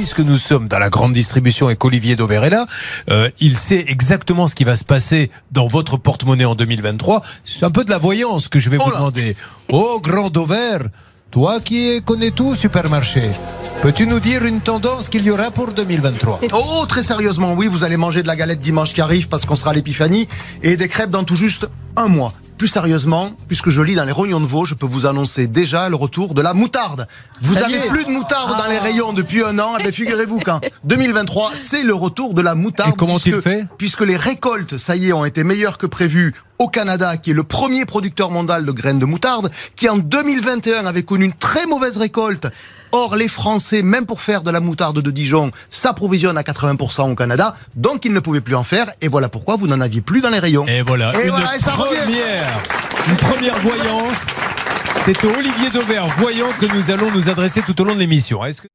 puisque nous sommes dans la grande distribution et qu'Olivier Dauvert est là, euh, il sait exactement ce qui va se passer dans votre porte-monnaie en 2023. C'est un peu de la voyance que je vais vous demander. Oh, grand Dauvert, toi qui connais tout supermarché, peux-tu nous dire une tendance qu'il y aura pour 2023 Oh, très sérieusement, oui, vous allez manger de la galette dimanche qui arrive parce qu'on sera à l'épiphanie et des crêpes dans tout juste un mois. Plus sérieusement, puisque je lis dans les rognons de veau, je peux vous annoncer déjà le retour de la moutarde. Vous Ça y avez est. plus de moutarde dans les rayons depuis un an, et bien figurez-vous qu'en 2023, c'est le retour de la moutarde. Et comment tu le puisque- fais Puisque les récoltes, ça y est, ont été meilleures que prévu au Canada, qui est le premier producteur mondial de graines de moutarde, qui en 2021 avait connu une très mauvaise récolte. Or, les Français, même pour faire de la moutarde de Dijon, s'approvisionnent à 80% au Canada, donc ils ne pouvaient plus en faire, et voilà pourquoi vous n'en aviez plus dans les rayons. Et voilà, Et une voilà, et ça revient. première, une première voyance. C'est au Olivier Dauvert, voyant que nous allons nous adresser tout au long de l'émission. Est-ce que-